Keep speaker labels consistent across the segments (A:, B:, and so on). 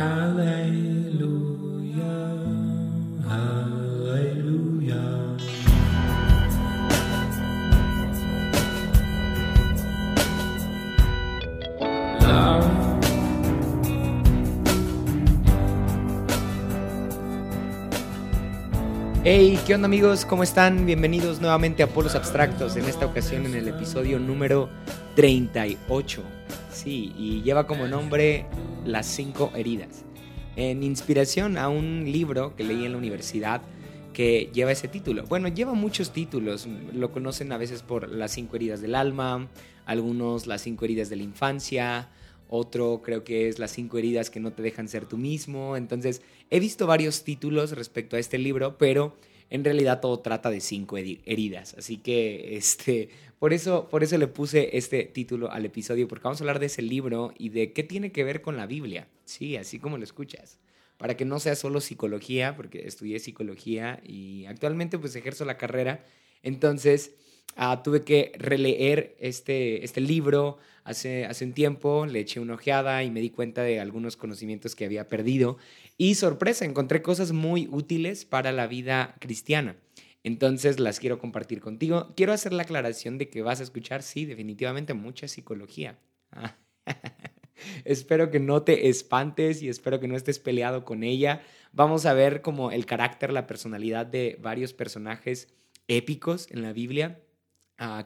A: Hey, ¿qué onda amigos? ¿Cómo están? Bienvenidos nuevamente a Polos Abstractos, en esta ocasión en el episodio número 38. Sí, y lleva como nombre Las cinco heridas. En inspiración a un libro que leí en la universidad que lleva ese título. Bueno, lleva muchos títulos, lo conocen a veces por Las cinco heridas del alma, algunos Las cinco heridas de la infancia, otro creo que es Las cinco heridas que no te dejan ser tú mismo. Entonces, he visto varios títulos respecto a este libro, pero en realidad todo trata de cinco heridas. Así que, este, por eso, por eso le puse este título al episodio, porque vamos a hablar de ese libro y de qué tiene que ver con la Biblia. Sí, así como lo escuchas. Para que no sea solo psicología, porque estudié psicología y actualmente pues ejerzo la carrera. Entonces, Ah, tuve que releer este, este libro hace, hace un tiempo, le eché una ojeada y me di cuenta de algunos conocimientos que había perdido. Y sorpresa, encontré cosas muy útiles para la vida cristiana. Entonces las quiero compartir contigo. Quiero hacer la aclaración de que vas a escuchar, sí, definitivamente mucha psicología. espero que no te espantes y espero que no estés peleado con ella. Vamos a ver como el carácter, la personalidad de varios personajes épicos en la Biblia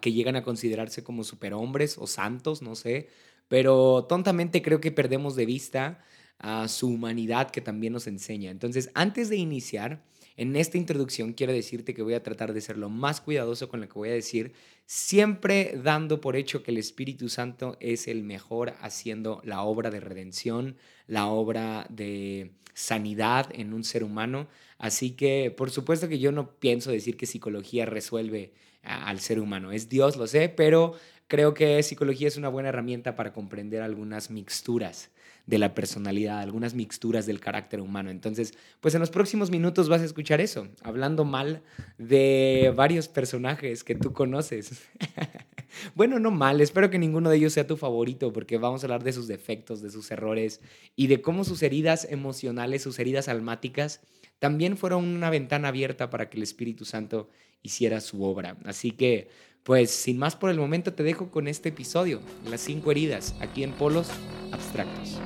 A: que llegan a considerarse como superhombres o santos, no sé, pero tontamente creo que perdemos de vista a su humanidad que también nos enseña. Entonces, antes de iniciar, en esta introducción quiero decirte que voy a tratar de ser lo más cuidadoso con lo que voy a decir, siempre dando por hecho que el Espíritu Santo es el mejor haciendo la obra de redención, la obra de sanidad en un ser humano. Así que, por supuesto que yo no pienso decir que psicología resuelve al ser humano. Es Dios, lo sé, pero creo que psicología es una buena herramienta para comprender algunas mixturas de la personalidad, algunas mixturas del carácter humano. Entonces, pues en los próximos minutos vas a escuchar eso, hablando mal de varios personajes que tú conoces. bueno, no mal, espero que ninguno de ellos sea tu favorito, porque vamos a hablar de sus defectos, de sus errores y de cómo sus heridas emocionales, sus heridas almáticas, también fueron una ventana abierta para que el Espíritu Santo hiciera su obra. Así que, pues, sin más por el momento, te dejo con este episodio, Las cinco heridas, aquí en Polos Abstractos.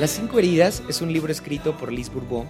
A: Las cinco heridas es un libro escrito por Liz Bourbeau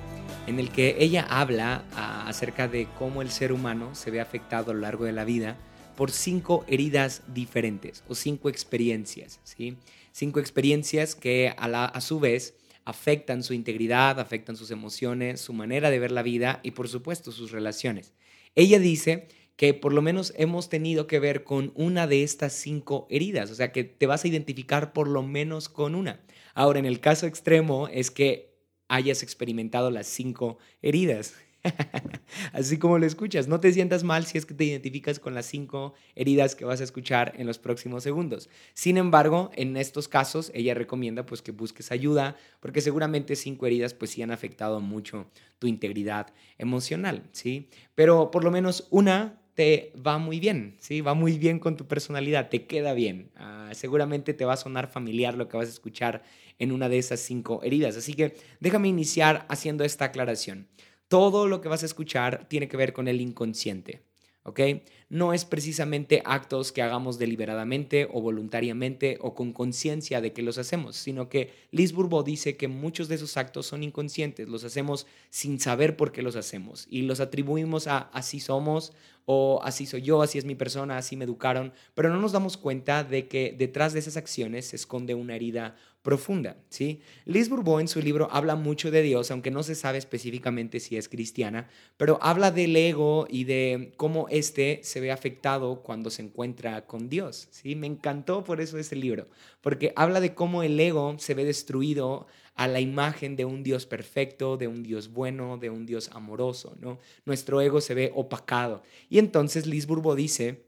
A: en el que ella habla ah, acerca de cómo el ser humano se ve afectado a lo largo de la vida por cinco heridas diferentes o cinco experiencias, ¿sí? Cinco experiencias que a, a su vez afectan su integridad, afectan sus emociones, su manera de ver la vida y por supuesto sus relaciones. Ella dice que por lo menos hemos tenido que ver con una de estas cinco heridas, o sea que te vas a identificar por lo menos con una. Ahora, en el caso extremo es que hayas experimentado las cinco heridas. Así como lo escuchas, no te sientas mal si es que te identificas con las cinco heridas que vas a escuchar en los próximos segundos. Sin embargo, en estos casos, ella recomienda pues que busques ayuda porque seguramente cinco heridas pues sí han afectado mucho tu integridad emocional, ¿sí? Pero por lo menos una te va muy bien, ¿sí? Va muy bien con tu personalidad, te queda bien. Ah, seguramente te va a sonar familiar lo que vas a escuchar en una de esas cinco heridas. Así que déjame iniciar haciendo esta aclaración. Todo lo que vas a escuchar tiene que ver con el inconsciente. ¿Ok? No es precisamente actos que hagamos deliberadamente o voluntariamente o con conciencia de que los hacemos, sino que Liz dice que muchos de esos actos son inconscientes, los hacemos sin saber por qué los hacemos y los atribuimos a así somos o así soy yo, así es mi persona, así me educaron, pero no nos damos cuenta de que detrás de esas acciones se esconde una herida profunda, ¿sí? Liz Bourbeau en su libro habla mucho de Dios, aunque no se sabe específicamente si es cristiana, pero habla del ego y de cómo éste se ve afectado cuando se encuentra con Dios, ¿sí? Me encantó por eso ese libro, porque habla de cómo el ego se ve destruido a la imagen de un Dios perfecto, de un Dios bueno, de un Dios amoroso, ¿no? Nuestro ego se ve opacado. Y entonces Liz Bourbeau dice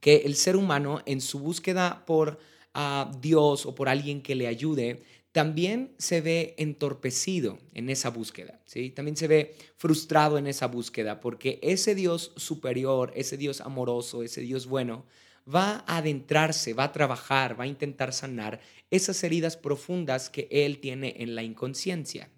A: que el ser humano en su búsqueda por a Dios o por alguien que le ayude, también se ve entorpecido en esa búsqueda, ¿sí? También se ve frustrado en esa búsqueda porque ese Dios superior, ese Dios amoroso, ese Dios bueno, va a adentrarse, va a trabajar, va a intentar sanar esas heridas profundas que él tiene en la inconsciencia.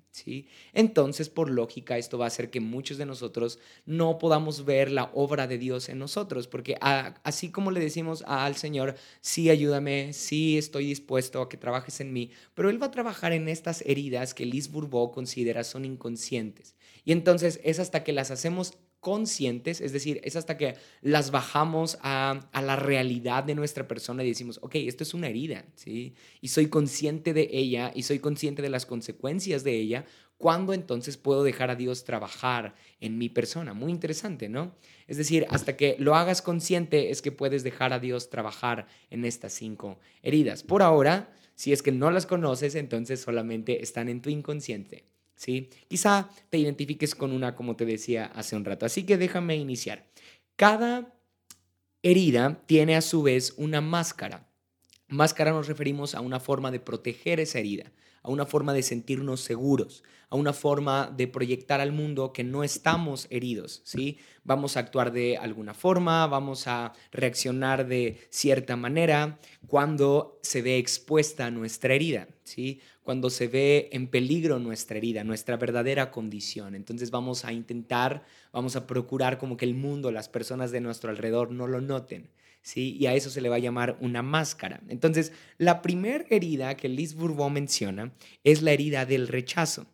A: Entonces, por lógica, esto va a hacer que muchos de nosotros no podamos ver la obra de Dios en nosotros, porque así como le decimos al Señor, sí, ayúdame, sí, estoy dispuesto a que trabajes en mí, pero Él va a trabajar en estas heridas que Liz Bourbeau considera son inconscientes. Y entonces es hasta que las hacemos conscientes, es decir, es hasta que las bajamos a, la realidad de nuestra persona y decimos, ok, esto es una herida, ¿sí? Y soy consciente de ella y soy consciente de las consecuencias de ella, ¿cuándo entonces puedo dejar a Dios trabajar en mi persona? Muy interesante, ¿no? Es decir, hasta que lo hagas consciente es que puedes dejar a Dios trabajar en estas cinco heridas. Por ahora, si es que no las conoces, entonces solamente están en tu inconsciente. ¿Sí? Quizá te identifiques con una, como te decía hace un rato. Así que déjame iniciar. Cada herida tiene a su vez una máscara. Máscara nos referimos a una forma de proteger esa herida, a una forma de sentirnos seguros, a una forma de proyectar al mundo que no estamos heridos, ¿sí? Vamos a actuar de alguna forma, vamos a reaccionar de cierta manera cuando se ve expuesta nuestra herida, ¿sí? Cuando se ve en peligro nuestra herida, nuestra verdadera condición. Entonces vamos a intentar, vamos a procurar como que el mundo, las personas de nuestro alrededor no lo noten. ¿Sí? Y a eso se le va a llamar una máscara. Entonces, la primera herida que Liz Bourbeau menciona es la herida del rechazo.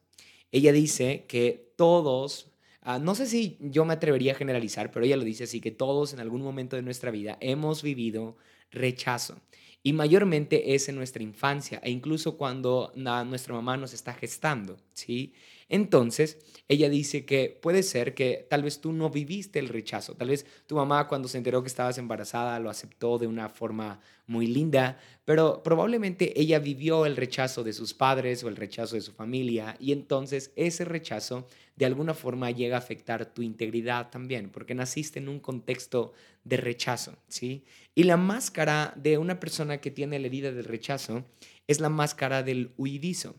A: Ella dice que todos, ah, no sé si yo me atrevería a generalizar, pero ella lo dice así, que todos en algún momento de nuestra vida hemos vivido rechazo. Y mayormente es en nuestra infancia e incluso cuando nuestra mamá nos está gestando, ¿sí? Entonces, ella dice que puede ser que tal vez tú no viviste el rechazo, tal vez tu mamá cuando se enteró que estabas embarazada lo aceptó de una forma muy linda, pero probablemente ella vivió el rechazo de sus padres o el rechazo de su familia y entonces ese rechazo de alguna forma llega a afectar tu integridad también, porque naciste en un contexto de rechazo, ¿sí? Y la máscara de una persona que tiene la herida del rechazo es la máscara del huidizo.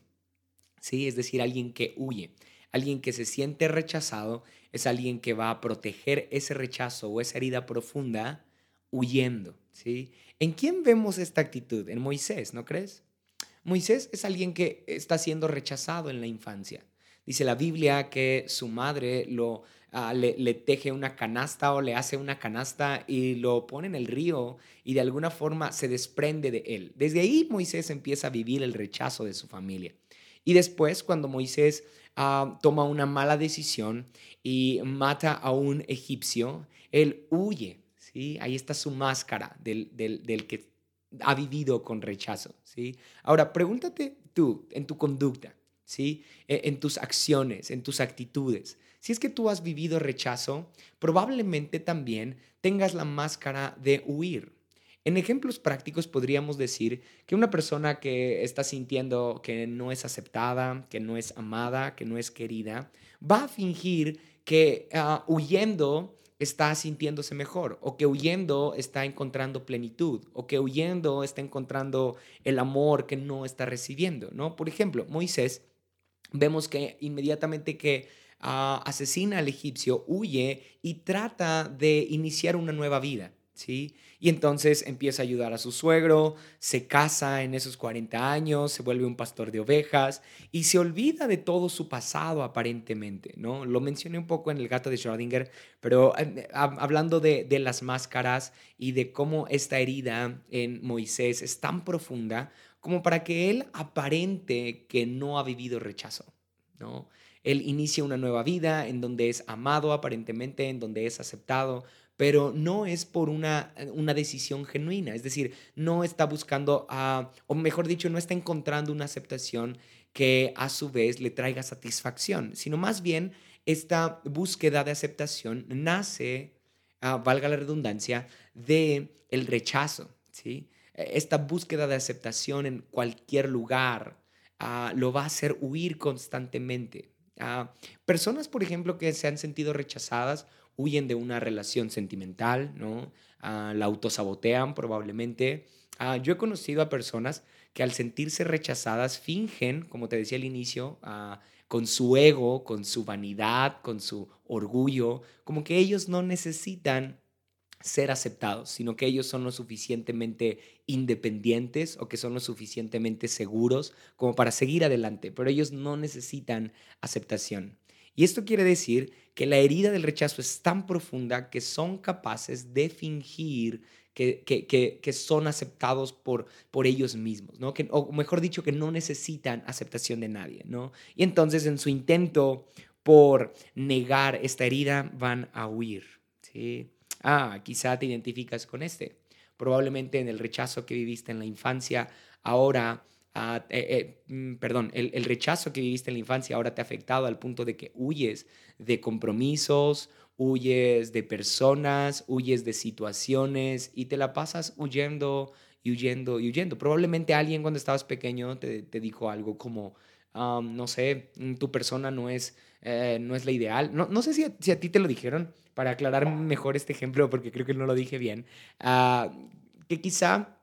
A: ¿Sí? Es decir, alguien que huye. Alguien que se siente rechazado es alguien que va a proteger ese rechazo o esa herida profunda huyendo, ¿sí? ¿En quién vemos esta actitud? En Moisés, ¿no crees? Moisés es alguien que está siendo rechazado en la infancia. Dice la Biblia que su madre lo, ah, le, le, teje una canasta o le hace una canasta y lo pone en el río y de alguna forma se desprende de él. Desde ahí Moisés empieza a vivir el rechazo de su familia. Y después, cuando Moisés ah, toma una mala decisión y mata a un egipcio, él huye. ¿sí? Ahí está su máscara del, del, que ha vivido con rechazo. ¿sí? Ahora, pregúntate tú, en tu conducta, ¿sí? E, en tus acciones, en tus actitudes. Si es que tú has vivido rechazo, probablemente también tengas la máscara de huir. En ejemplos prácticos podríamos decir que una persona que está sintiendo que no es aceptada, que no es amada, que no es querida, va a fingir que ah, huyendo está sintiéndose mejor, o que huyendo está encontrando plenitud, o que huyendo está encontrando el amor que no está recibiendo, ¿no? Por ejemplo, Moisés, vemos que inmediatamente que ah, asesina al egipcio, huye y trata de iniciar una nueva vida. ¿Sí? Y entonces empieza a ayudar a su suegro, se casa en esos 40 años, se vuelve un pastor de ovejas y se olvida de todo su pasado aparentemente, ¿no? Lo mencioné un poco en el gato de Schrödinger, pero eh, hablando de, de las máscaras y de cómo esta herida en Moisés es tan profunda como para que él aparente que no ha vivido rechazo, ¿no? Él inicia una nueva vida en donde es amado aparentemente, en donde es aceptado, pero no es por una, una decisión genuina, es decir, no está buscando, o mejor dicho, no está encontrando una aceptación que a su vez le traiga satisfacción, sino más bien esta búsqueda de aceptación nace, ah, valga la redundancia, de el rechazo, ¿sí? E, esta búsqueda de aceptación en cualquier lugar ah, lo va a hacer huir constantemente. Ah, personas, por ejemplo, que se han sentido rechazadas huyen de una relación sentimental, ¿no? Ah, la autosabotean probablemente, Ah, yo he conocido a personas que al sentirse rechazadas fingen, como te decía al inicio, ah, con su ego, con su vanidad, con su orgullo, como que ellos no necesitan ser aceptados, sino que ellos son lo suficientemente independientes o que son lo suficientemente seguros como para seguir adelante, pero ellos no necesitan aceptación. Y esto quiere decir que la herida del rechazo es tan profunda que son capaces de fingir que, que, son aceptados por, por ellos mismos, ¿no? Que, o mejor dicho, que no necesitan aceptación de nadie, ¿no? Y entonces en su intento por negar esta herida van a huir, ¿sí? Ah, quizá te identificas con este. Probablemente en el rechazo que viviste en la infancia, ahora, eh, eh, mm, perdón, el, el rechazo que viviste en la infancia ahora te ha afectado al punto de que huyes de compromisos, huyes de personas, huyes de situaciones y te la pasas huyendo y huyendo y huyendo. Probablemente alguien cuando estabas pequeño te, te dijo algo como, no sé, mm, tu persona no es, eh, no es la ideal. No, no sé si a, si a, ti te lo dijeron, para aclarar mejor este ejemplo, porque creo que no lo dije bien, ah, que quizá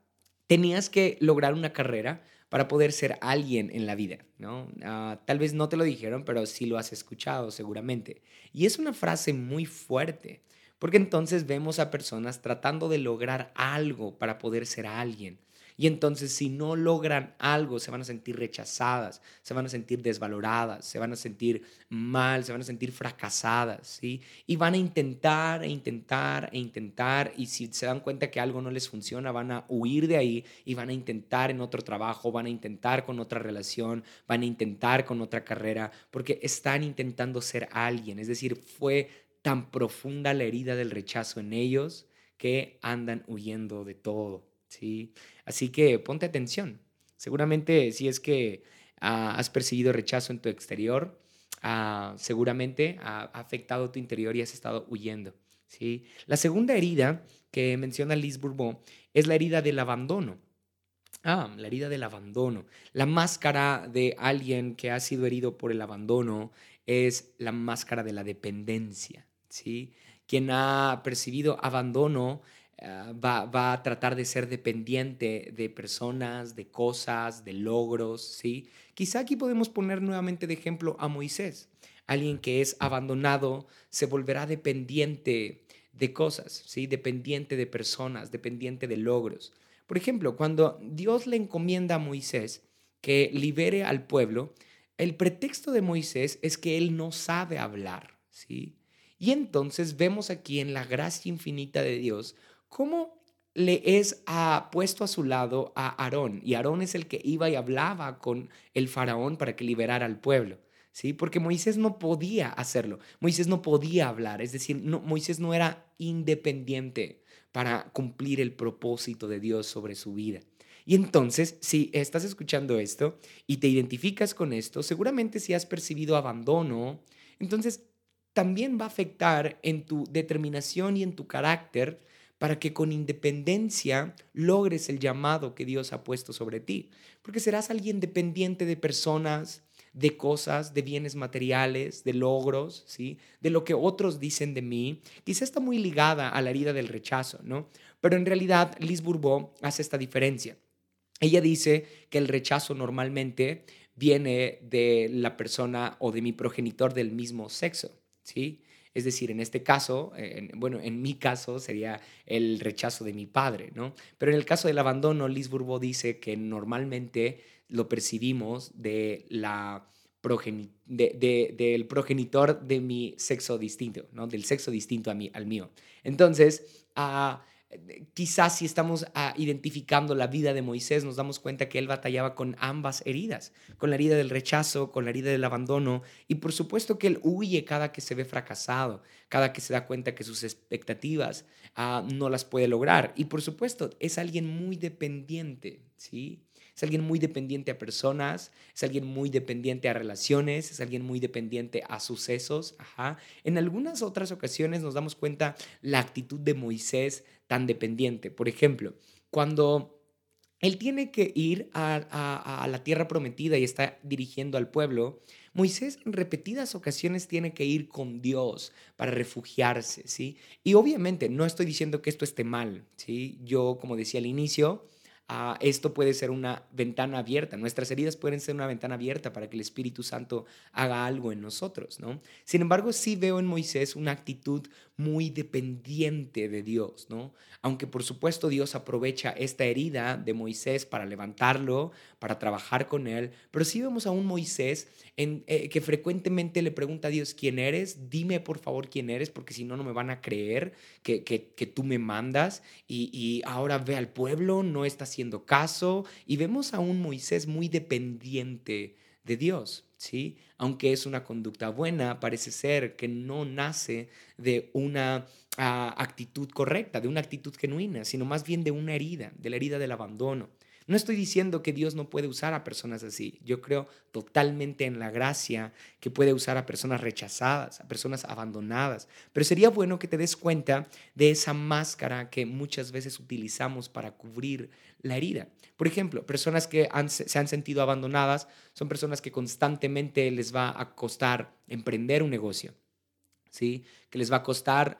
A: tenías que lograr una carrera para poder ser alguien en la vida, ¿no? Ah, tal vez no te lo dijeron, pero sí lo has escuchado seguramente. Y es una frase muy fuerte, porque entonces vemos a personas tratando de lograr algo para poder ser alguien. Y entonces si no logran algo, se van a sentir rechazadas, se van a sentir desvaloradas, se van a sentir mal, se van a sentir fracasadas, ¿sí? Y van a intentar e intentar e intentar y si se dan cuenta que algo no les funciona, van a huir de ahí y van a intentar en otro trabajo, van a intentar con otra relación, van a intentar con otra carrera, porque están intentando ser alguien. Es decir, fue tan profunda la herida del rechazo en ellos que andan huyendo de todo. ¿Sí? Así que ponte atención. Seguramente si es que ah, has percibido rechazo en tu exterior, ah, seguramente ha afectado tu interior y has estado huyendo. ¿sí? La segunda herida que menciona Liz Bourbon es la herida del abandono. Ah, la herida del abandono. La máscara de alguien que ha sido herido por el abandono es la máscara de la dependencia. ¿sí? Quien ha percibido abandono Ah, va, a tratar de ser dependiente de personas, de cosas, de logros, ¿sí? Quizá aquí podemos poner nuevamente de ejemplo a Moisés. Alguien que es abandonado se volverá dependiente de cosas, ¿sí? Dependiente de personas, dependiente de logros. Por ejemplo, cuando Dios le encomienda a Moisés que libere al pueblo, el pretexto de Moisés es que él no sabe hablar, ¿sí? Y entonces vemos aquí en la gracia infinita de Dios ¿cómo le es a, puesto a su lado a Aarón? Y Aarón es el que iba y hablaba con el faraón para que liberara al pueblo. ¿Sí? Porque Moisés no podía hacerlo. Moisés no podía hablar, es decir, no, Moisés no era independiente para cumplir el propósito de Dios sobre su vida. Y entonces, si estás escuchando esto y te identificas con esto, seguramente si has percibido abandono, entonces también va a afectar en tu determinación y en tu carácter para que con independencia logres el llamado que Dios ha puesto sobre ti. Porque serás alguien dependiente de personas, de cosas, de bienes materiales, de logros, ¿sí? De lo que otros dicen de mí. Quizá está muy ligada a la herida del rechazo, ¿no? Pero en realidad Liz Bourbeau hace esta diferencia. Ella dice que el rechazo normalmente viene de la persona o de mi progenitor del mismo sexo, ¿sí? Es decir, en este caso, bueno, en mi caso sería el rechazo de mi padre, ¿no? Pero en el caso del abandono, Liz dice que normalmente lo percibimos de la del progenitor de mi sexo distinto, ¿no? Del sexo distinto a mí, al mío. Entonces, quizás si estamos ah, identificando la vida de Moisés, nos damos cuenta que él batallaba con ambas heridas, con la herida del rechazo, con la herida del abandono, y por supuesto que él huye cada que se ve fracasado, cada que se da cuenta que sus expectativas ah, no las puede lograr. Y por supuesto, es alguien muy dependiente, ¿sí? Es alguien muy dependiente a personas, es alguien muy dependiente a relaciones, es alguien muy dependiente a sucesos. Ajá. En algunas otras ocasiones nos damos cuenta la actitud de Moisés tan dependiente. Por ejemplo, cuando él tiene que ir a, la tierra prometida y está dirigiendo al pueblo, Moisés en repetidas ocasiones tiene que ir con Dios para refugiarse, ¿sí? Y obviamente no estoy diciendo que esto esté mal, ¿sí? Yo, como decía al inicio, Ah, esto puede ser una ventana abierta. Nuestras heridas pueden ser una ventana abierta para que el Espíritu Santo haga algo en nosotros, ¿no? Sin embargo, sí veo en Moisés una actitud muy dependiente de Dios, ¿no? Aunque por supuesto Dios aprovecha esta herida de Moisés para levantarlo, para trabajar con él, pero sí vemos a un Moisés eh, que frecuentemente le pregunta a Dios, ¿quién eres? Dime por favor quién eres, porque si no, no me van a creer que, que, tú me mandas y, y ahora ve al pueblo, no está haciendo caso, y vemos a un Moisés muy dependiente de Dios. ¿Sí? Aunque es una conducta buena, parece ser que no nace de una ah, actitud correcta, de una actitud genuina, sino más bien de una herida, de la herida del abandono. No estoy diciendo que Dios no puede usar a personas así. Yo creo totalmente en la gracia que puede usar a personas rechazadas, a personas abandonadas. Pero sería bueno que te des cuenta de esa máscara que muchas veces utilizamos para cubrir la herida. Por ejemplo, personas que se han sentido abandonadas son personas que constantemente les va a costar emprender un negocio. ¿Sí? Que les va a costar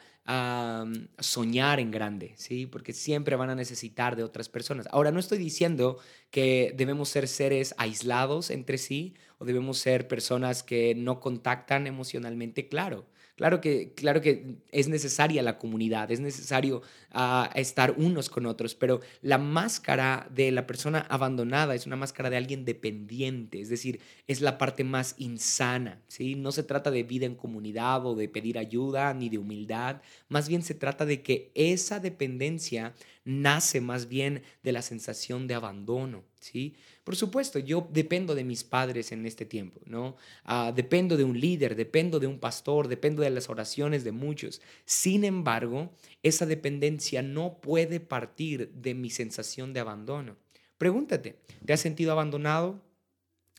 A: soñar en grande, ¿sí? Porque siempre van a necesitar de otras personas. Ahora, no estoy diciendo que debemos ser seres aislados entre sí o debemos ser personas que no contactan emocionalmente, claro. Claro que, claro que es necesaria la comunidad, es necesario ah, estar unos con otros, pero la máscara de la persona abandonada es una máscara de alguien dependiente, es decir, es la parte más insana, ¿sí? No se trata de vida en comunidad o de pedir ayuda ni de humildad, más bien se trata de que esa dependencia nace más bien de la sensación de abandono, ¿sí? Por supuesto, yo dependo de mis padres en este tiempo, ¿no? Ah, dependo de un líder, dependo de un pastor, dependo de las oraciones de muchos. Sin embargo, esa dependencia no puede partir de mi sensación de abandono. Pregúntate, ¿te has sentido abandonado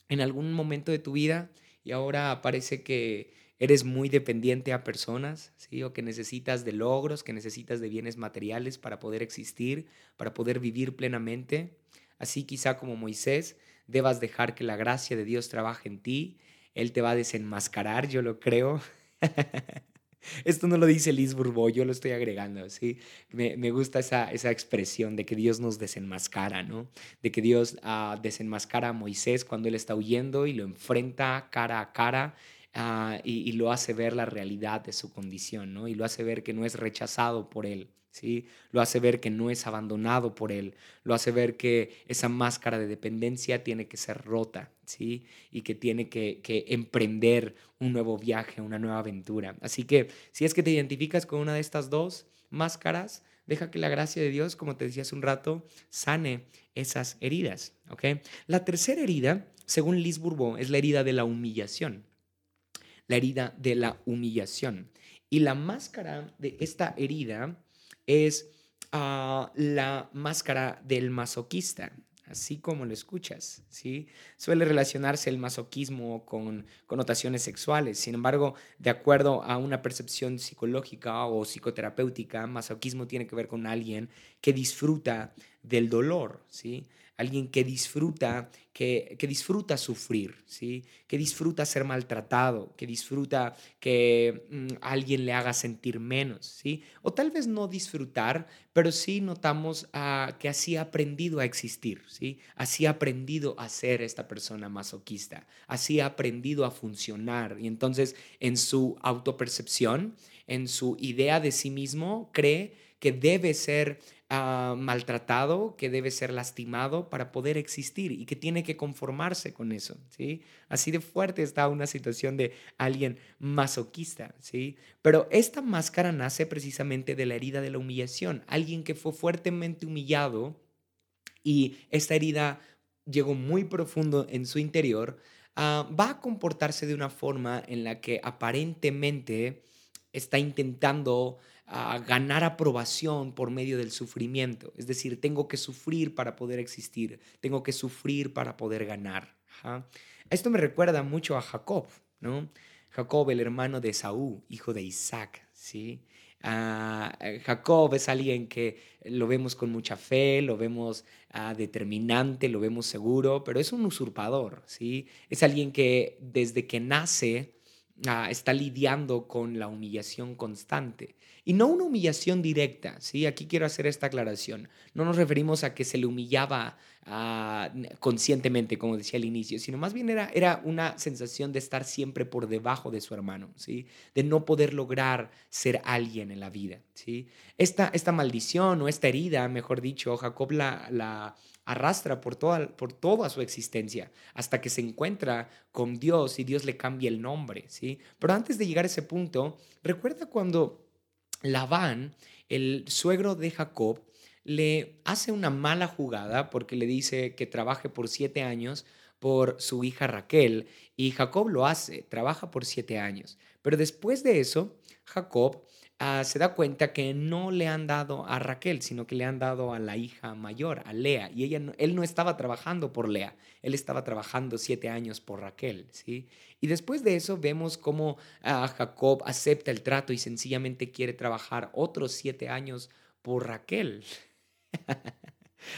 A: en algún momento de tu vida y ahora parece que eres muy dependiente a personas, ¿sí? O que necesitas de logros, que necesitas de bienes materiales para poder existir, para poder vivir plenamente. Así quizá como Moisés, debas dejar que la gracia de Dios trabaje en ti. Él te va a desenmascarar, yo lo creo. Esto no lo dice Liz Bourbeau, yo lo estoy agregando, ¿sí? Me, gusta esa, esa, expresión de que Dios nos desenmascara, ¿no? De que Dios ah, desenmascara a Moisés cuando él está huyendo y lo enfrenta cara a cara ah, y, lo hace ver la realidad de su condición, ¿no? Y lo hace ver que no es rechazado por él, ¿sí? Lo hace ver que no es abandonado por él, lo hace ver que esa máscara de dependencia tiene que ser rota, ¿sí? Y que tiene que, emprender un nuevo viaje, una nueva aventura. Así que si es que te identificas con una de estas dos máscaras, deja que la gracia de Dios, como te decía hace un rato, sane esas heridas, ¿ok? La tercera herida, según Liz Bourbon, es la herida de la humillación. La herida de la humillación. Y la máscara de esta herida es ah, la máscara del masoquista, así como lo escuchas, ¿sí? Suele relacionarse el masoquismo con connotaciones sexuales. Sin embargo, de acuerdo a una percepción psicológica o psicoterapéutica, masoquismo tiene que ver con alguien que disfruta del dolor, ¿sí? Alguien que disfruta, que, que, disfruta sufrir, ¿sí? que disfruta ser maltratado, que disfruta que mm, alguien le haga sentir menos. ¿sí? O tal vez no disfrutar, pero sí notamos ah, que así ha aprendido a existir, ¿sí? así ha aprendido a ser esta persona masoquista, así ha aprendido a funcionar. Y entonces en su autopercepción, en su idea de sí mismo, cree que debe ser Ah, maltratado, que debe ser lastimado para poder existir y que tiene que conformarse con eso, ¿sí? Así de fuerte está una situación de alguien masoquista, ¿sí? Pero esta máscara nace precisamente de la herida de la humillación, alguien que fue fuertemente humillado y esta herida llegó muy profundo en su interior, ah, va a comportarse de una forma en la que aparentemente está intentando a ganar aprobación por medio del sufrimiento. Es decir, tengo que sufrir para poder existir, tengo que sufrir para poder ganar. Esto me recuerda mucho a Jacob, ¿no? Jacob, el hermano de Saúl, hijo de Isaac, ¿sí? Ah, Jacob es alguien que lo vemos con mucha fe, lo vemos ah, determinante, lo vemos seguro, pero es un usurpador, ¿sí? Es alguien que desde que nace ah, está lidiando con la humillación constante. Y no una humillación directa, ¿sí? Aquí quiero hacer esta aclaración. No nos referimos a que se le humillaba ah, conscientemente, como decía al inicio, sino más bien era, era una sensación de estar siempre por debajo de su hermano, ¿sí? De no poder lograr ser alguien en la vida, ¿sí? Esta, esta maldición o esta herida, mejor dicho, Jacob la, la arrastra por toda, por su existencia hasta que se encuentra con Dios y Dios le cambia el nombre, ¿sí? Pero antes de llegar a ese punto, recuerda cuando Labán, el suegro de Jacob, le hace una mala jugada porque le dice que trabaje por siete años por su hija Raquel y Jacob lo hace, trabaja por siete años. Pero después de eso, Jacob Ah, se da cuenta que no le han dado a Raquel, sino que le han dado a la hija mayor, a Lea. Y ella él no estaba trabajando por Lea, él estaba trabajando siete años por Raquel. ¿sí? Y después de eso vemos cómo ah, Jacob acepta el trato y sencillamente quiere trabajar otros siete años por Raquel.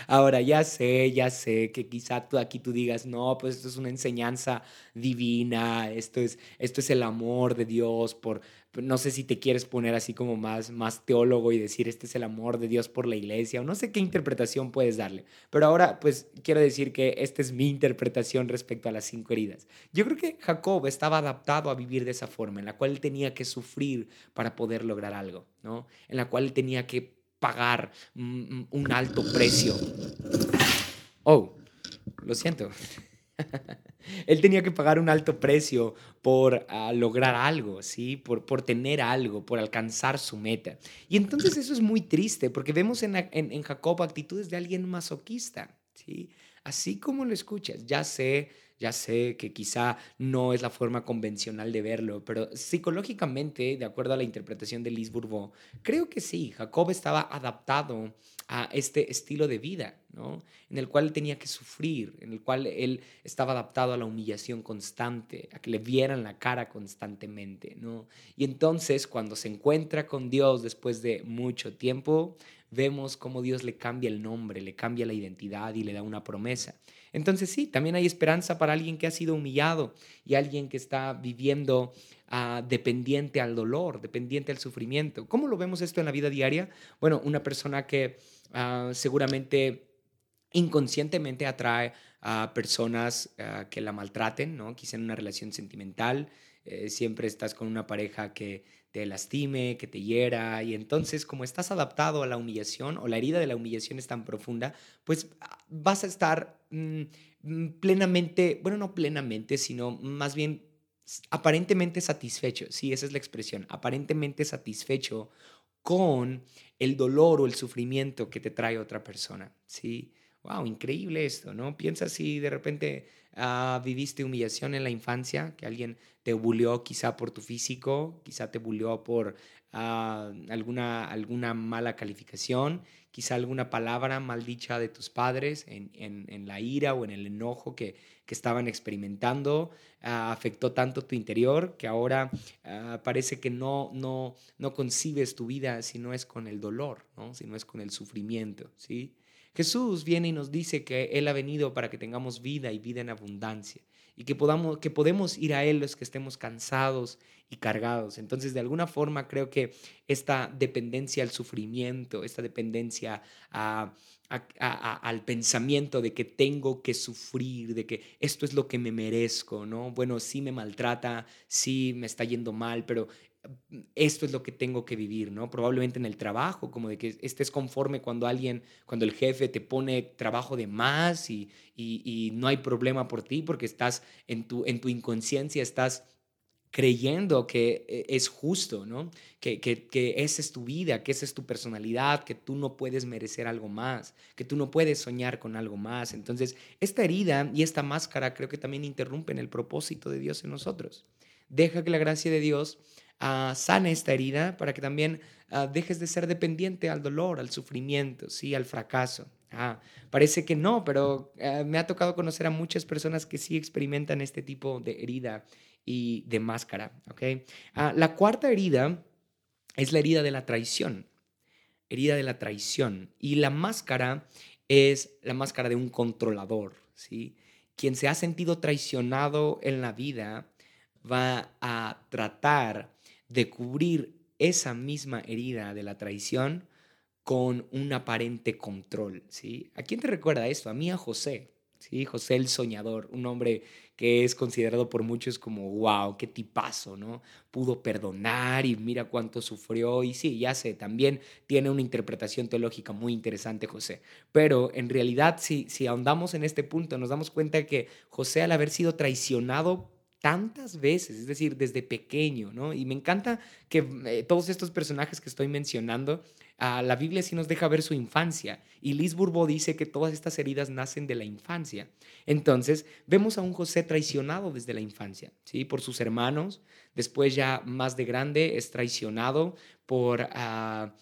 A: Ahora ya sé, ya sé que quizá tú aquí tú digas, no, pues esto es una enseñanza divina, esto es, esto es el amor de Dios por, no sé si te quieres poner así como más, más teólogo y decir, este es el amor de Dios por la iglesia, o no sé qué interpretación puedes darle. Pero ahora, pues quiero decir que esta es mi interpretación respecto a las cinco heridas. Yo creo que Jacob estaba adaptado a vivir de esa forma, en la cual tenía que sufrir para poder lograr algo, ¿no? En la cual tenía que pagar un alto precio. Oh, lo siento. Él tenía que pagar un alto precio por ah, lograr algo, ¿sí? Por, por tener algo, por alcanzar su meta. Y entonces eso es muy triste porque vemos en, en, Jacob actitudes de alguien masoquista, ¿sí? Así como lo escuchas, ya sé ya sé que quizá no es la forma convencional de verlo, pero psicológicamente, de acuerdo a la interpretación de Lise Bourbeau, creo que sí, Jacob estaba adaptado a este estilo de vida, ¿no? En el cual tenía que sufrir, en el cual él estaba adaptado a la humillación constante, a que le vieran la cara constantemente, ¿no? Y entonces, cuando se encuentra con Dios después de mucho tiempo, vemos cómo Dios le cambia el nombre, le cambia la identidad y le da una promesa. Entonces sí, también hay esperanza para alguien que ha sido humillado y alguien que está viviendo ah, dependiente al dolor, dependiente al sufrimiento. ¿Cómo lo vemos esto en la vida diaria? Bueno, una persona que ah, seguramente inconscientemente atrae a personas ah, que la maltraten, ¿no? quizá en una relación sentimental, eh, siempre estás con una pareja que te lastime, que te hiera, y entonces como estás adaptado a la humillación o la herida de la humillación es tan profunda, pues ah, vas a estar mm, mm, plenamente, bueno, no plenamente, sino más bien aparentemente satisfecho, sí, esa es la expresión, aparentemente satisfecho con el dolor o el sufrimiento que te trae otra persona, ¿sí? Wow, increíble esto, ¿no? Piensa si de repente Ah, viviste humillación en la infancia, que alguien te bulleó quizá por tu físico, quizá te bulleó por ah, alguna, alguna mala calificación, quizá alguna palabra maldicha de tus padres en, en, la ira o en el enojo que, que estaban experimentando, ah, afectó tanto tu interior que ahora parece que no, no, no concibes tu vida si no es con el dolor, ¿no? si no es con el sufrimiento, ¿sí? Jesús viene y nos dice que Él ha venido para que tengamos vida y vida en abundancia y que, podamos, que podemos ir a Él los que estemos cansados y cargados. Entonces, de alguna forma, creo que esta dependencia al sufrimiento, esta dependencia al pensamiento de que tengo que sufrir, de que esto es lo que me merezco, ¿no? Bueno, sí me maltrata, sí me está yendo mal, pero esto es lo que tengo que vivir, ¿no? Probablemente en el trabajo, como de que estés conforme cuando alguien, cuando el jefe te pone trabajo de más y, y, no hay problema por ti porque estás en tu, en tu inconsciencia, estás creyendo que eh, es justo, ¿no? Que, que, que, esa es tu vida, que esa es tu personalidad, que tú no puedes merecer algo más, que tú no puedes soñar con algo más. Entonces, esta herida y esta máscara creo que también interrumpen el propósito de Dios en nosotros. Deja que la gracia de Dios uh, sane esta herida para que también ah, dejes de ser dependiente al dolor, al sufrimiento, ¿sí? al fracaso. Ah, parece que no, pero ah, me ha tocado conocer a muchas personas que sí experimentan este tipo de herida y de máscara. ¿okay? la cuarta herida es la herida de la traición. Herida de la traición. Y la máscara es la máscara de un controlador. ¿sí? Quien se ha sentido traicionado en la vida va a tratar de cubrir esa misma herida de la traición con un aparente control, ¿sí? ¿A quién te recuerda esto? A mí a José, ¿sí? José el soñador, un hombre que es considerado por muchos como, wow, qué tipazo, ¿no? Pudo perdonar y mira cuánto sufrió. Y sí, ya sé, también tiene una interpretación teológica muy interesante José. Pero en realidad, si, si ahondamos en este punto, nos damos cuenta que José al haber sido traicionado tantas veces, es decir, desde pequeño, ¿no? Y me encanta que eh, todos estos personajes que estoy mencionando, ah, la Biblia sí nos deja ver su infancia. Y Liz Bourbeau dice que todas estas heridas nacen de la infancia. Entonces, vemos a un José traicionado desde la infancia, ¿sí? Por sus hermanos. Después ya más de grande es traicionado por... Ah,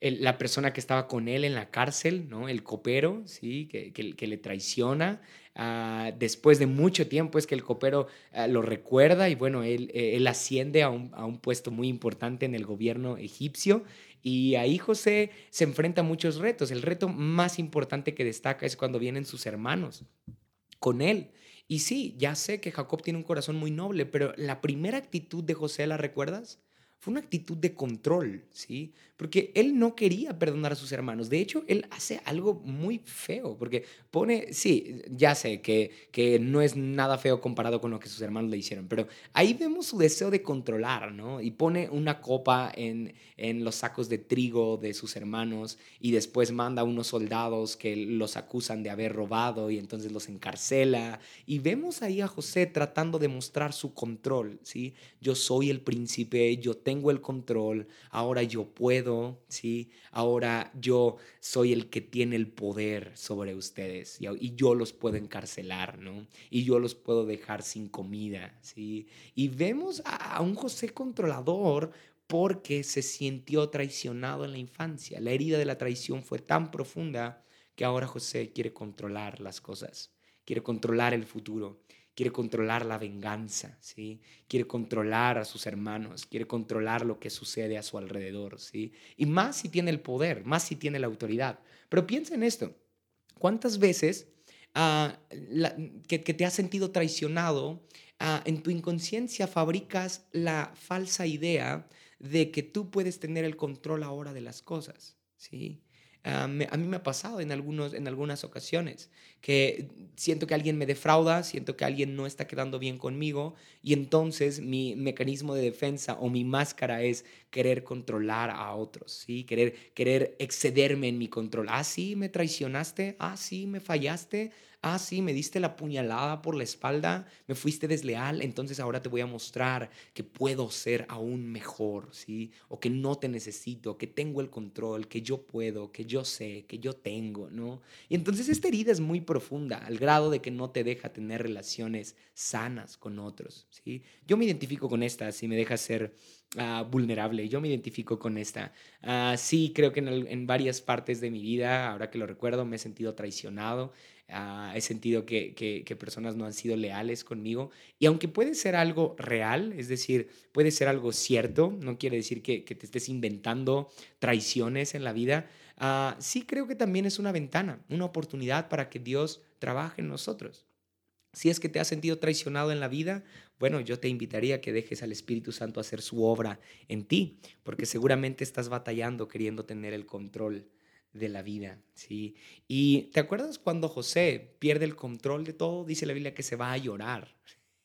A: la persona que estaba con él en la cárcel, ¿no? El copero, ¿sí? Que, que, le traiciona. Ah, después de mucho tiempo es que el copero ah, lo recuerda y bueno, él, eh, él asciende a un, a un, puesto muy importante en el gobierno egipcio y ahí José se enfrenta a muchos retos. El reto más importante que destaca es cuando vienen sus hermanos con él. Y sí, ya sé que Jacob tiene un corazón muy noble, pero la primera actitud de José, ¿la recuerdas? Fue una actitud de control, ¿sí? Porque él no quería perdonar a sus hermanos. De hecho, él hace algo muy feo, porque pone, sí, ya sé que, que no es nada feo comparado con lo que sus hermanos le hicieron, pero ahí vemos su deseo de controlar, ¿no? Y pone una copa en, en los sacos de trigo de sus hermanos y después manda a unos soldados que los acusan de haber robado y entonces los encarcela. Y vemos ahí a José tratando de mostrar su control, ¿sí? Yo soy el príncipe, yo tengo el control, ahora yo puedo, ¿sí? Ahora yo soy el que tiene el poder sobre ustedes y, yo los puedo encarcelar, ¿no? Y yo los puedo dejar sin comida, ¿sí? Y vemos a, un José controlador porque se sintió traicionado en la infancia. La herida de la traición fue tan profunda que ahora José quiere controlar las cosas, quiere controlar el futuro quiere controlar la venganza, ¿sí? Quiere controlar a sus hermanos, quiere controlar lo que sucede a su alrededor, ¿sí? Y más si tiene el poder, más si tiene la autoridad. Pero piensa en esto, ¿cuántas veces ah, que, te has sentido traicionado, ah, en tu inconsciencia fabricas la falsa idea de que tú puedes tener el control ahora de las cosas, ¿sí? A mí me ha pasado en, algunos, en algunas ocasiones que siento que alguien me defrauda, siento que alguien no está quedando bien conmigo y entonces mi mecanismo de defensa o mi máscara es querer controlar a otros, ¿sí? Querer, querer excederme en mi control. Ah, sí, me traicionaste, ah, sí, me fallaste, ah, sí, me diste la puñalada por la espalda, me fuiste desleal, entonces ahora te voy a mostrar que puedo ser aún mejor, ¿sí? O que no te necesito, que tengo el control, que yo puedo, que yo sé, que yo tengo, ¿no? Y entonces esta herida es muy profunda, al grado de que no te deja tener relaciones sanas con otros, ¿sí? Yo me identifico con esta, si me deja ser ah, vulnerable, yo me identifico con esta. Ah, sí, creo que en, en varias partes de mi vida, ahora que lo recuerdo, me he sentido traicionado, Ah, he sentido que, que, personas no han sido leales conmigo. Y aunque puede ser algo real, es decir, puede ser algo cierto, no quiere decir que, te estés inventando traiciones en la vida, uh, sí creo que también es una ventana, una oportunidad para que Dios trabaje en nosotros. Si es que te has sentido traicionado en la vida, bueno, yo te invitaría a que dejes al Espíritu Santo hacer su obra en ti, porque seguramente estás batallando queriendo tener el control de la vida, ¿sí? Y ¿te acuerdas cuando José pierde el control de todo? Dice la Biblia que se va a llorar.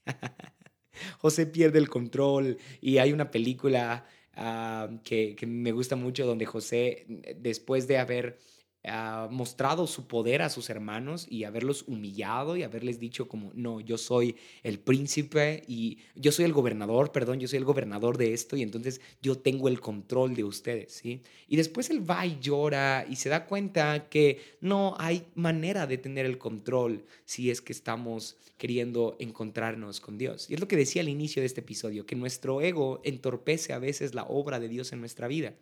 A: José pierde el control y hay una película ah, que, que, me gusta mucho donde José, después de haber ha mostrado su poder a sus hermanos y haberlos humillado y haberles dicho como, no, yo soy el príncipe y yo soy el gobernador, perdón, yo soy el gobernador de esto y entonces yo tengo el control de ustedes, ¿sí? Y después él va y llora y se da cuenta que no hay manera de tener el control si es que estamos queriendo encontrarnos con Dios. Y es lo que decía al inicio de este episodio, que nuestro ego entorpece a veces la obra de Dios en nuestra vida.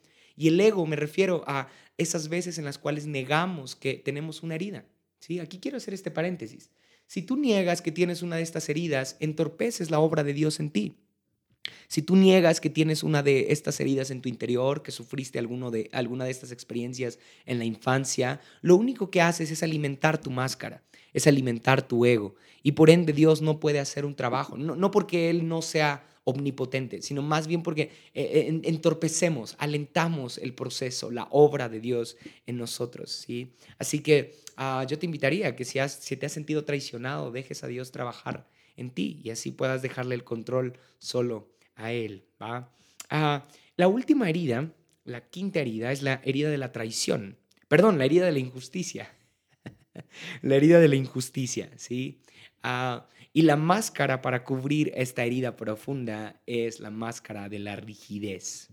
A: Y el ego me refiero a esas veces en las cuales negamos que tenemos una herida. ¿sí? Aquí quiero hacer este paréntesis. Si tú niegas que tienes una de estas heridas, entorpeces la obra de Dios en ti. Si tú niegas que tienes una de estas heridas en tu interior, que sufriste alguno de, alguna de estas experiencias en la infancia, lo único que haces es alimentar tu máscara, es alimentar tu ego. Y por ende Dios no puede hacer un trabajo, no, no porque Él no sea omnipotente, sino más bien porque eh, eh, entorpecemos, alentamos el proceso, la obra de Dios en nosotros, ¿sí? Así que ah, yo te invitaría que si, si te has sentido traicionado, dejes a Dios trabajar en ti y así puedas dejarle el control solo a Él, ¿va? Ah, la última herida, la quinta herida, es la herida de la traición. Perdón, la herida de la injusticia. la herida de la injusticia, ¿sí? Ah, y la máscara para cubrir esta herida profunda es la máscara de la rigidez.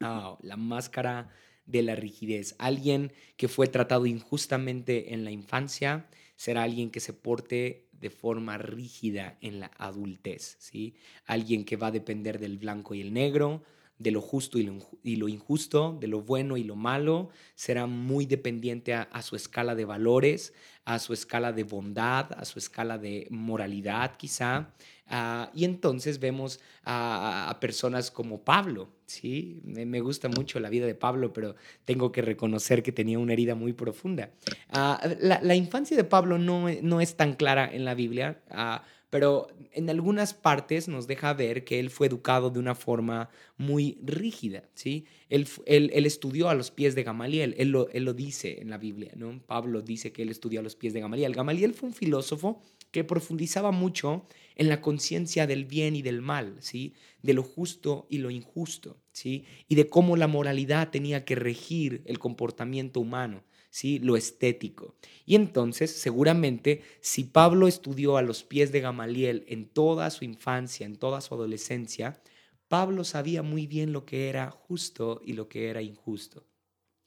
A: Ah, la máscara de la rigidez. Alguien que fue tratado injustamente en la infancia será alguien que se porte de forma rígida en la adultez, ¿sí? Alguien que va a depender del blanco y el negro, de lo justo y lo, injusto, de lo bueno y lo malo, será muy dependiente a, su escala de valores, a su escala de bondad, a su escala de moralidad quizá. Ah, y entonces vemos a, personas como Pablo, ¿sí? Me, gusta mucho la vida de Pablo, pero tengo que reconocer que tenía una herida muy profunda. Ah, la, infancia de Pablo no, no, es tan clara en la Biblia. Ah, pero en algunas partes nos deja ver que él fue educado de una forma muy rígida, ¿sí? Él, él, estudió a los pies de Gamaliel, él lo, él lo, dice en la Biblia, ¿no? Pablo dice que él estudió a los pies de Gamaliel. Gamaliel fue un filósofo que profundizaba mucho en la conciencia del bien y del mal, ¿sí? De lo justo y lo injusto, ¿sí? Y de cómo la moralidad tenía que regir el comportamiento humano. ¿Sí? lo estético. Y entonces, seguramente, si Pablo estudió a los pies de Gamaliel en toda su infancia, en toda su adolescencia, Pablo sabía muy bien lo que era justo y lo que era injusto.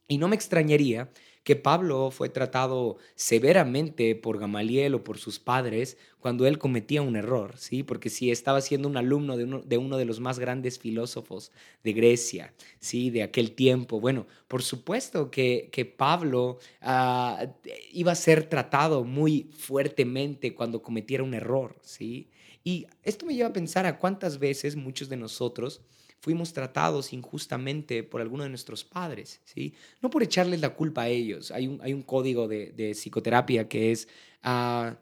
A: Y no me extrañaría que Pablo fue tratado severamente por Gamaliel o por sus padres cuando él cometía un error, ¿sí? Porque si estaba siendo un alumno de uno, de uno de los más grandes filósofos de Grecia, ¿sí? De aquel tiempo. Bueno, por supuesto que, que Pablo ah, iba a ser tratado muy fuertemente cuando cometiera un error, ¿sí? Y esto me lleva a pensar a cuántas veces muchos de nosotros fuimos tratados injustamente por alguno de nuestros padres, ¿sí? No por echarles la culpa a ellos. Hay un, hay un código de, de psicoterapia que es... Uh,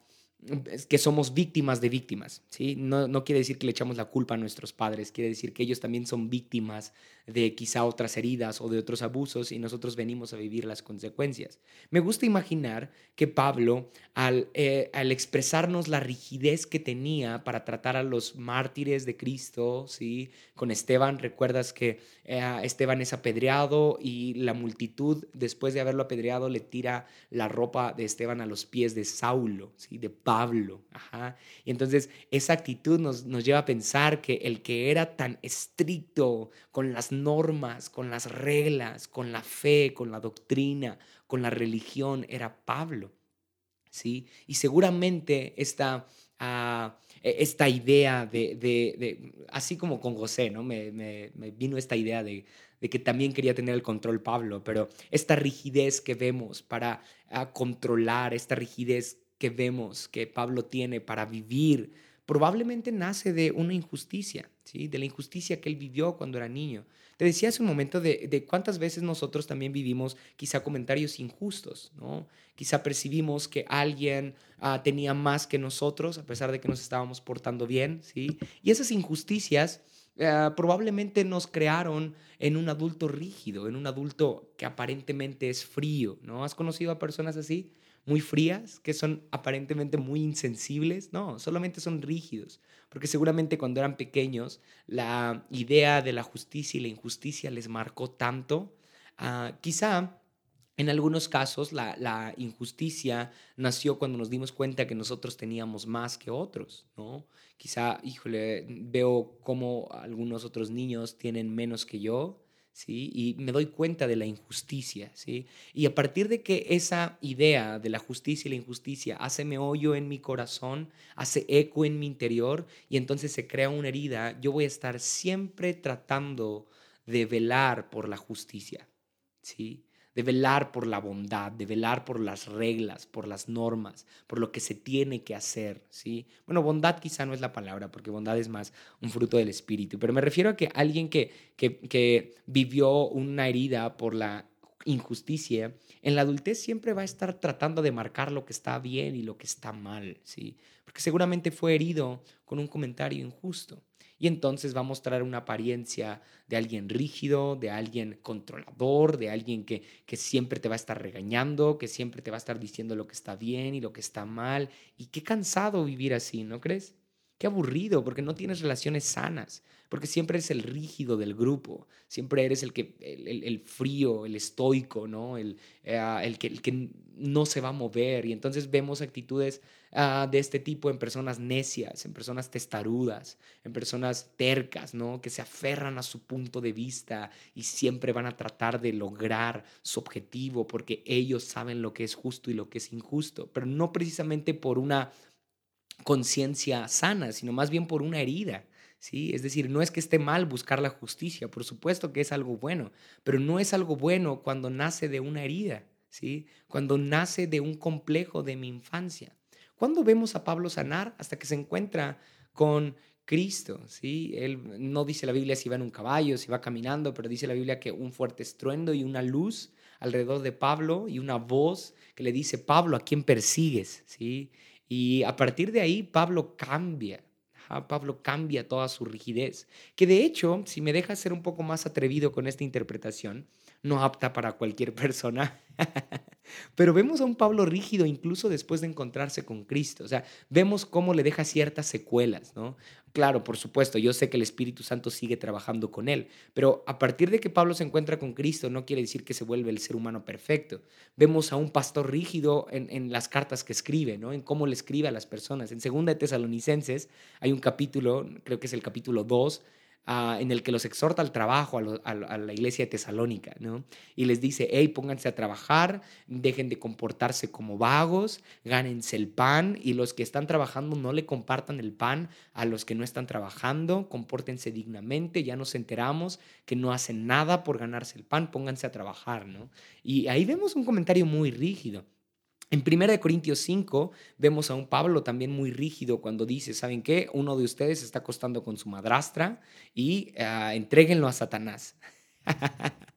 A: que somos víctimas de víctimas, ¿sí? No, no, quiere decir que le echamos la culpa a nuestros padres, quiere decir que ellos también son víctimas de quizá otras heridas o de otros abusos y nosotros venimos a vivir las consecuencias. Me gusta imaginar que Pablo, al, eh, al expresarnos la rigidez que tenía para tratar a los mártires de Cristo, ¿sí? Con Esteban, recuerdas que eh, Esteban es apedreado y la multitud, después de haberlo apedreado, le tira la ropa de Esteban a los pies de Saulo, ¿sí? De Pablo. Y entonces esa actitud nos, nos lleva a pensar que el que era tan estricto con las normas, con las reglas, con la fe, con la doctrina, con la religión, era Pablo. ¿sí? Y seguramente esta, ah, e, esta idea de, así como con José, ¿no? Me, vino esta idea de, que también quería tener el control Pablo, pero esta rigidez que vemos para ah, controlar, esta rigidez que vemos que Pablo tiene para vivir, probablemente nace de una injusticia, ¿sí? de la injusticia que él vivió cuando era niño. Te decía hace un momento de, cuántas veces nosotros también vivimos quizá comentarios injustos, ¿no? Quizá percibimos que alguien ah, tenía más que nosotros a pesar de que nos estábamos portando bien, ¿sí? Y esas injusticias ah, probablemente nos crearon en un adulto rígido, en un adulto que aparentemente es frío, ¿no? ¿Has conocido a personas así? Muy frías, que son aparentemente muy insensibles, no, solamente son rígidos, porque seguramente cuando eran pequeños la idea de la justicia y la injusticia les marcó tanto, ah, quizá en algunos casos la, la, injusticia nació cuando nos dimos cuenta que nosotros teníamos más que otros, ¿no? Quizá, híjole, veo como algunos otros niños tienen menos que yo, Y me doy cuenta de la injusticia, ¿sí? Y a partir de que esa idea de la justicia y la injusticia hace meollo en mi corazón, hace eco en mi interior y entonces se crea una herida, yo voy a estar siempre tratando de velar por la justicia, ¿sí? De velar por la bondad, de velar por las reglas, por las normas, por lo que se tiene que hacer, ¿sí? Bueno, bondad quizá no es la palabra, porque bondad es más un fruto del espíritu, pero me refiero a que alguien que, que, que vivió una herida por la injusticia, en la adultez siempre va a estar tratando de marcar lo que está bien y lo que está mal, ¿sí? Porque seguramente fue herido con un comentario injusto y entonces va a mostrar una apariencia de alguien rígido, de alguien controlador, de alguien que, que siempre te va a estar regañando, que siempre te va a estar diciendo lo que está bien y lo que está mal. Y qué cansado vivir así, ¿no crees? Qué aburrido, porque no tienes relaciones sanas, porque siempre eres el rígido del grupo, siempre eres el, que, el, frío, el estoico, ¿no? El, eh, el, que, el que no se va a mover. Y entonces vemos actitudes ah, de este tipo en personas necias, en personas testarudas, en personas tercas, ¿no? Que se aferran a su punto de vista y siempre van a tratar de lograr su objetivo porque ellos saben lo que es justo y lo que es injusto, pero no precisamente por una conciencia sana, sino más bien por una herida. ¿sí? Es decir, no es que esté mal buscar la justicia, por supuesto que es algo bueno, pero no es algo bueno cuando nace de una herida, ¿sí? Cuando nace de un complejo de mi infancia. ¿Cuándo vemos a Pablo sanar? Hasta que se encuentra con Cristo, ¿sí? Él no dice la Biblia si va en un caballo, si va caminando, pero dice la Biblia que un fuerte estruendo y una luz alrededor de Pablo y una voz que le dice, Pablo, ¿a quién persigues? ¿Sí? Y a partir de ahí Pablo cambia. Pablo cambia toda su rigidez, que de hecho, si me deja ser un poco más atrevido con esta interpretación, no apta para cualquier persona. Pero vemos a un Pablo rígido incluso después de encontrarse con Cristo. O sea, vemos cómo le deja ciertas secuelas, ¿no? Claro, por supuesto, yo sé que el Espíritu Santo sigue trabajando con él, pero a partir de que Pablo se encuentra con Cristo no quiere decir que se vuelve el ser humano perfecto. Vemos a un pastor rígido en, las cartas que escribe, ¿no? En cómo le escribe a las personas. En Segunda de Tesalonicenses hay un capítulo, creo que es el capítulo 2, Ah, en el que los exhorta al trabajo a, la iglesia de Tesalónica, ¿no? Y les dice, hey, pónganse a trabajar, dejen de comportarse como vagos, gánense el pan y los que están trabajando no le compartan el pan a los que no están trabajando, compórtense dignamente, ya nos enteramos que no hacen nada por ganarse el pan, pónganse a trabajar, ¿no? Y ahí vemos un comentario muy rígido. En 1 Corintios 5 vemos a un Pablo también muy rígido cuando dice, ¿saben qué? Uno de ustedes está acostando con su madrastra y uh, a Satanás.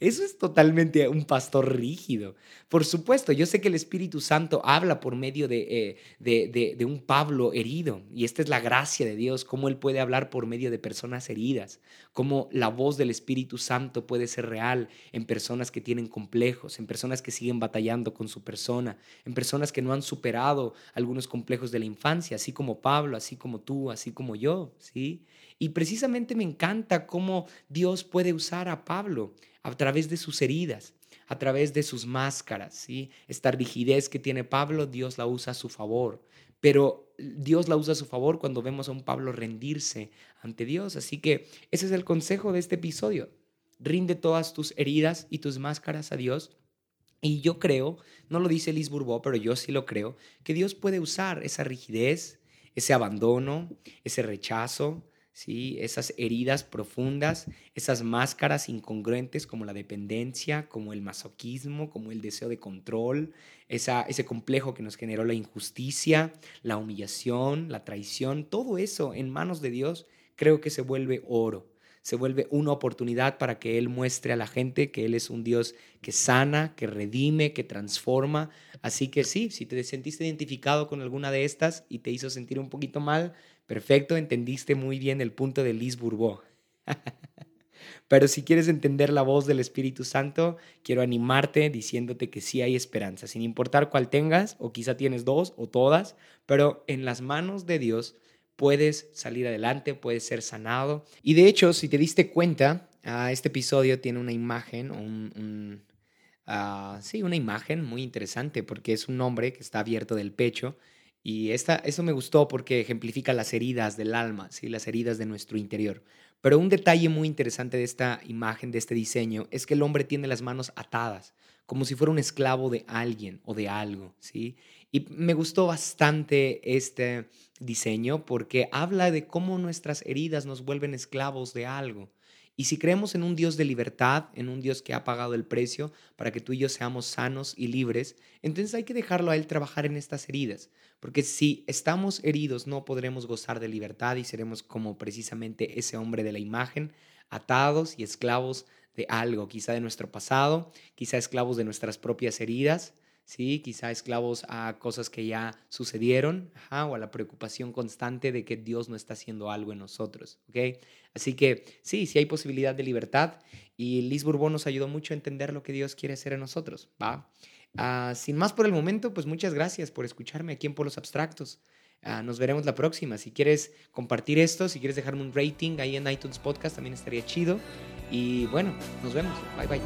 A: Eso es totalmente un pastor rígido. Por supuesto, yo sé que el Espíritu Santo habla por medio de, eh, de, un Pablo herido, y esta es la gracia de Dios, cómo Él puede hablar por medio de personas heridas, cómo la voz del Espíritu Santo puede ser real en personas que tienen complejos, en personas que siguen batallando con su persona, en personas que no han superado algunos complejos de la infancia, así como Pablo, así como tú, así como yo, ¿sí? Y precisamente me encanta cómo Dios puede usar a Pablo a través de sus heridas, a través de sus máscaras. ¿sí? Esta rigidez que tiene Pablo, Dios la usa a su favor. Pero Dios la usa a su favor cuando vemos a un Pablo rendirse ante Dios. Así que ese es el consejo de este episodio. Rinde todas tus heridas y tus máscaras a Dios. Y yo creo, no lo dice Liz Bourbeau, pero yo sí lo creo, que Dios puede usar esa rigidez, ese abandono, ese rechazo, ¿sí? esas heridas profundas, esas máscaras incongruentes como la dependencia, como el masoquismo, como el deseo de control, esa, ese complejo que nos generó la injusticia, la humillación, la traición, todo eso en manos de Dios creo que se vuelve oro se vuelve una oportunidad para que Él muestre a la gente que Él es un Dios que sana, que redime, que transforma. Así que sí, si te sentiste identificado con alguna de estas y te hizo sentir un poquito mal, perfecto, entendiste muy bien el punto de Liz Bourbeau. Pero si quieres entender la voz del Espíritu Santo, quiero animarte diciéndote que sí hay esperanza, sin importar cuál tengas, o quizá tienes dos o todas, pero en las manos de Dios puedes salir adelante, puedes ser sanado. Y de hecho, si te diste cuenta, ah, este episodio tiene una imagen, ah, sí, una imagen muy interesante porque es un hombre que está abierto del pecho. Y esta, eso me gustó porque ejemplifica las heridas del alma, ¿sí? las heridas de nuestro interior. Pero un detalle muy interesante de esta imagen, de este diseño, es que el hombre tiene las manos atadas, como si fuera un esclavo de alguien o de algo. ¿sí? Y me gustó bastante este diseño porque habla de cómo nuestras heridas nos vuelven esclavos de algo. Y si creemos en un Dios de libertad, en un Dios que ha pagado el precio para que tú y yo seamos sanos y libres, entonces hay que dejarlo a Él trabajar en estas heridas. Porque si estamos heridos no podremos gozar de libertad y seremos como precisamente ese hombre de la imagen, atados y esclavos de algo, quizá de nuestro pasado, quizá esclavos de nuestras propias heridas, ¿sí? Quizá esclavos a cosas que ya sucedieron, o a la preocupación constante de que Dios no está haciendo algo en nosotros, ¿ok? Así que sí, sí hay posibilidad de libertad y Liz Bourbon nos ayudó mucho a entender lo que Dios quiere hacer en nosotros, ¿va? Ah, sin más por el momento, pues muchas gracias por escucharme aquí en Polos Abstractos. Ah, nos veremos la próxima. Si quieres compartir esto, si quieres dejarme un rating ahí en iTunes Podcast, también estaría chido. Y bueno, nos vemos. Bye bye.